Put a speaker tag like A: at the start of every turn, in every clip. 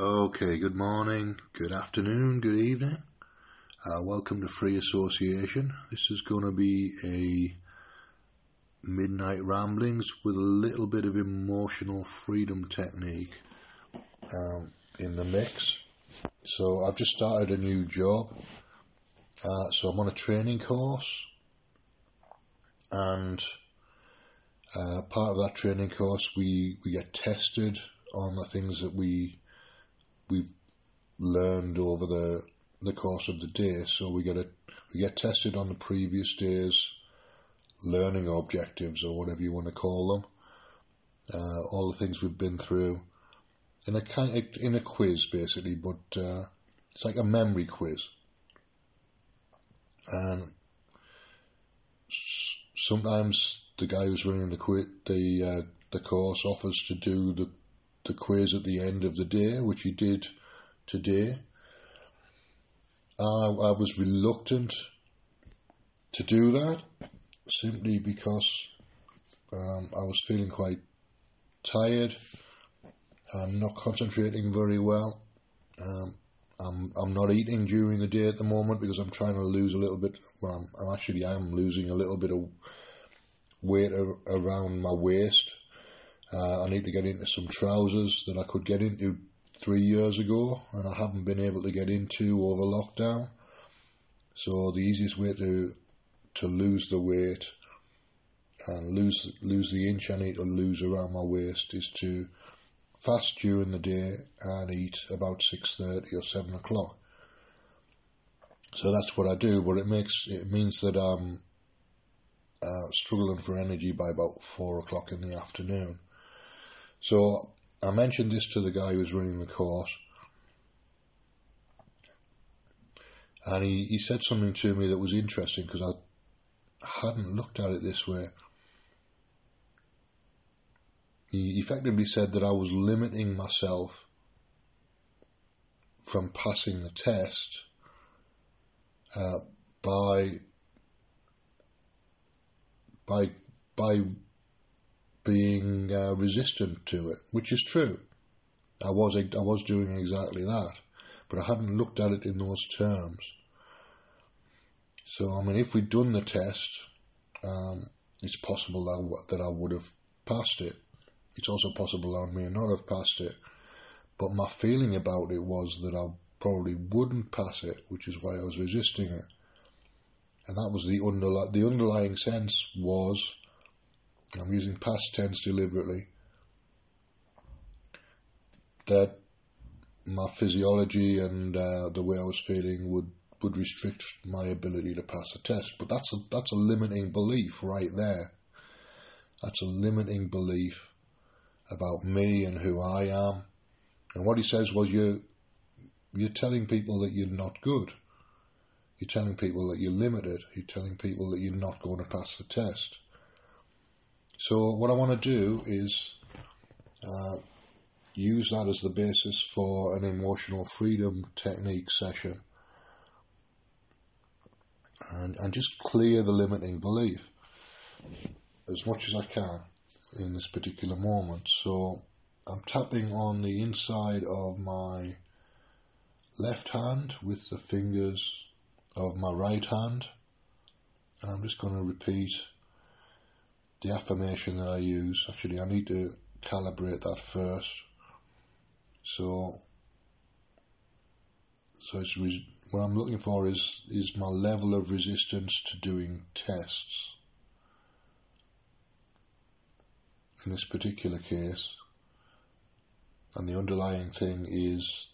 A: Okay, good morning, good afternoon, good evening. Uh, welcome to Free Association. This is going to be a midnight ramblings with a little bit of emotional freedom technique um, in the mix. So I've just started a new job. Uh, so I'm on a training course, and uh, part of that training course we we get tested on the things that we we've learned over the the course of the day. So we get a we get tested on the previous day's learning objectives or whatever you want to call them. Uh, all the things we've been through in a kind of, in a quiz basically, but uh, it's like a memory quiz. And sometimes the guy who's running the quiz, the uh, the course offers to do the the quiz at the end of the day, which he did today. I, I was reluctant to do that simply because um, I was feeling quite tired. I'm not concentrating very well. Um, I'm I'm not eating during the day at the moment because I'm trying to lose a little bit. Well, I'm, I'm actually I am losing a little bit of weight around my waist. Uh, I need to get into some trousers that I could get into three years ago and I haven't been able to get into over lockdown. So the easiest way to to lose the weight and lose lose the inch I need to lose around my waist is to fast during the day and eat about six thirty or seven o'clock. So that's what I do, but it makes it means that I'm uh, struggling for energy by about four o'clock in the afternoon. So I mentioned this to the guy who was running the course, and he, he said something to me that was interesting because I hadn't looked at it this way. He effectively said that I was limiting myself from passing the test uh, by by by being uh, resistant to it, which is true. I was I was doing exactly that, but I hadn't looked at it in those terms. So I mean, if we'd done the test, um, it's possible that, that I would have passed it. It's also possible that I may not have passed it, but my feeling about it was that I probably wouldn't pass it, which is why I was resisting it. And that was the underli- the underlying sense was I'm using past tense deliberately, that my physiology and uh, the way I was feeling would, would restrict my ability to pass a test. But that's a, that's a limiting belief right there. That's a limiting belief about me and who I am. And what he says was, you, you're telling people that you're not good. You're telling people that you're limited. You're telling people that you're not going to pass the test. So what I want to do is uh, use that as the basis for an emotional freedom technique session and, and just clear the limiting belief as much as I can in this particular moment. So I'm tapping on the inside of my left hand with the fingers of my right hand and I'm just going to repeat the affirmation that I use. Actually, I need to calibrate that first. So, so it's what I'm looking for is is my level of resistance to doing tests. In this particular case, and the underlying thing is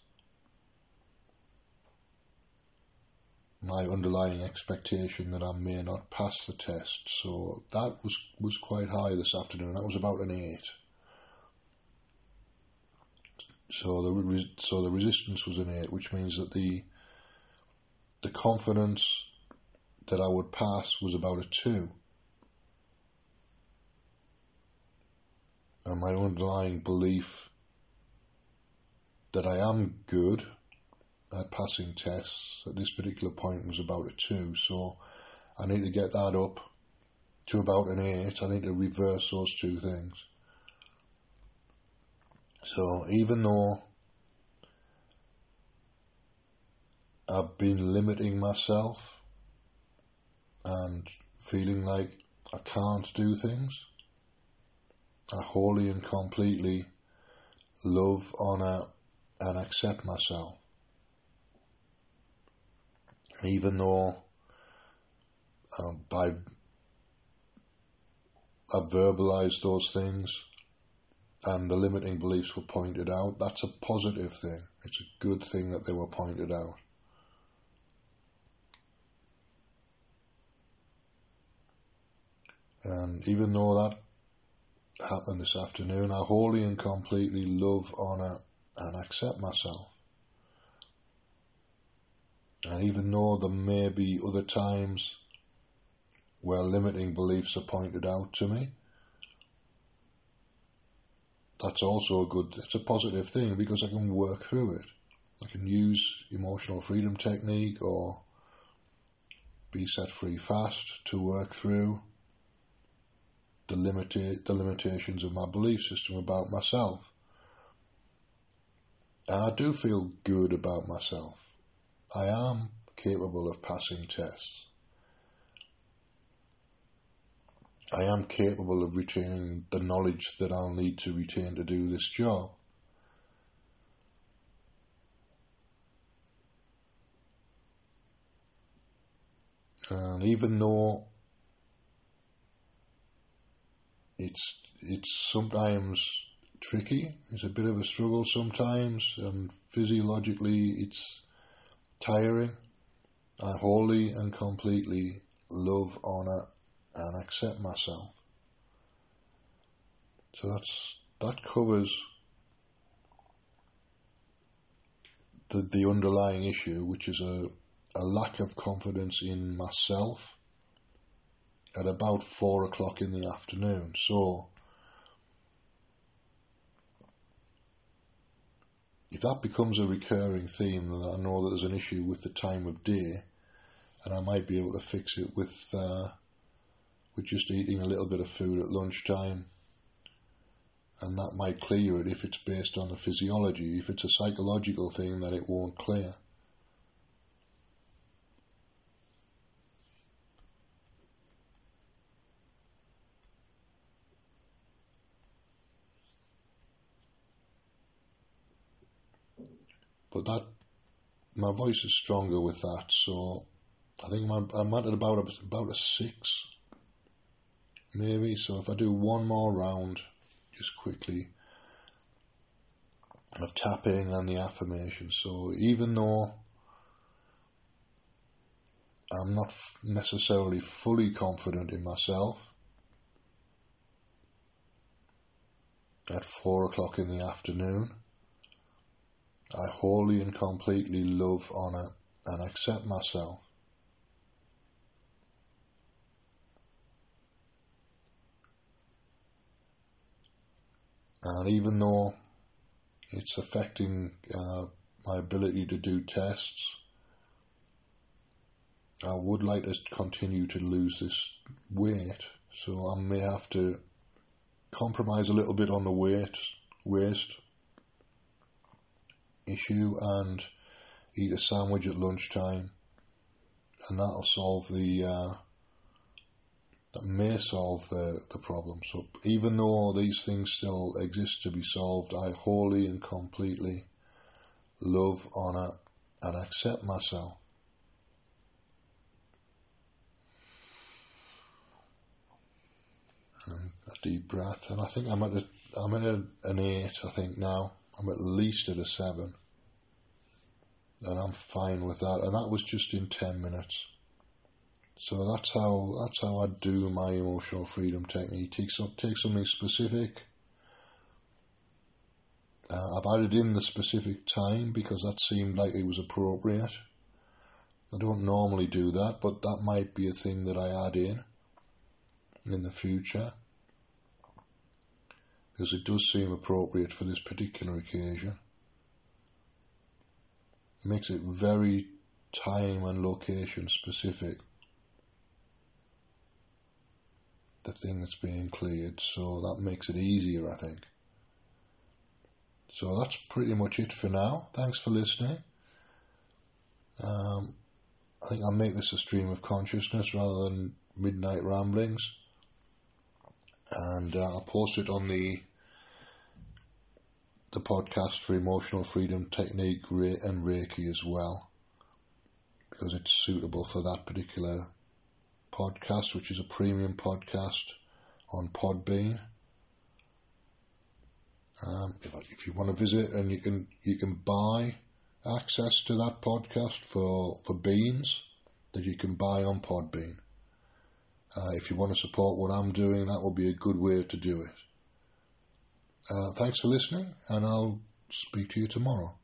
A: my underlying expectation that I may not pass the test. So that was, was quite high this afternoon. That was about an eight. So the so the resistance was an eight, which means that the the confidence that I would pass was about a two. And my underlying belief that I am good at passing tests at this particular point was about a two. So I need to get that up to about an eight. I need to reverse those two things. So even though I've been limiting myself and feeling like I can't do things. I wholly and completely love, honour and accept myself. Even though um, by I verbalized those things and the limiting beliefs were pointed out, that's a positive thing. It's a good thing that they were pointed out. And even though that happened this afternoon, I wholly and completely love, honour, and accept myself. And even though there may be other times where limiting beliefs are pointed out to me, that's also a good, it's a positive thing because I can work through it. I can use emotional freedom technique or be set free fast to work through the, limita- the limitations of my belief system about myself. And I do feel good about myself. I am capable of passing tests. I am capable of retaining the knowledge that I'll need to retain to do this job. And even though it's it's sometimes tricky, it's a bit of a struggle sometimes, and physiologically it's tiring. I wholly and completely love, honour, and accept myself. So that's that covers the the underlying issue, which is a a lack of confidence in myself at about four o'clock in the afternoon. So if that becomes a recurring theme, then I know that there's an issue with the time of day, and I might be able to fix it with uh, with just eating a little bit of food at lunchtime, and that might clear it if it's based on the physiology. If it's a psychological thing, then it won't clear. But that my voice is stronger with that, so I think I'm, I'm at about a, about a six, maybe. So if I do one more round, just quickly, of tapping and the affirmation. So even though I'm not necessarily fully confident in myself, at four o'clock in the afternoon, I wholly and completely love, honour, and accept myself. And even though it's affecting uh, my ability to do tests, I would like to continue to lose this weight, so I may have to compromise a little bit on the weight waste issue and eat a sandwich at lunchtime, and that'll solve the uh, that may solve the the problem. So even though these things still exist to be solved, I wholly and completely love, honor, and accept myself. And a deep breath, and I think I'm at a, I'm at a, an eight. I think now. I'm at least at a seven. And I'm fine with that. And that was just in 10 minutes. So that's how, that's how I do my emotional freedom technique. Take, some, take something specific. Uh, I've added in the specific time because that seemed like it was appropriate. I don't normally do that, but that might be a thing that I add in in the future because it does seem appropriate for this particular occasion. It makes it very time and location specific. The thing that's being cleared, so that makes it easier, I think. So that's pretty much it for now. Thanks for listening. Um, I think I'll make this a stream of consciousness rather than midnight ramblings. And uh, I'll post it on the the podcast for emotional freedom technique and Reiki as well, because it's suitable for that particular podcast, which is a premium podcast on Podbean. Um, if, if you want to visit and you can you can buy access to that podcast for for beans that you can buy on Podbean. Uh, if you want to support what I'm doing, that will be a good way to do it. Uh, thanks for listening, and I'll speak to you tomorrow.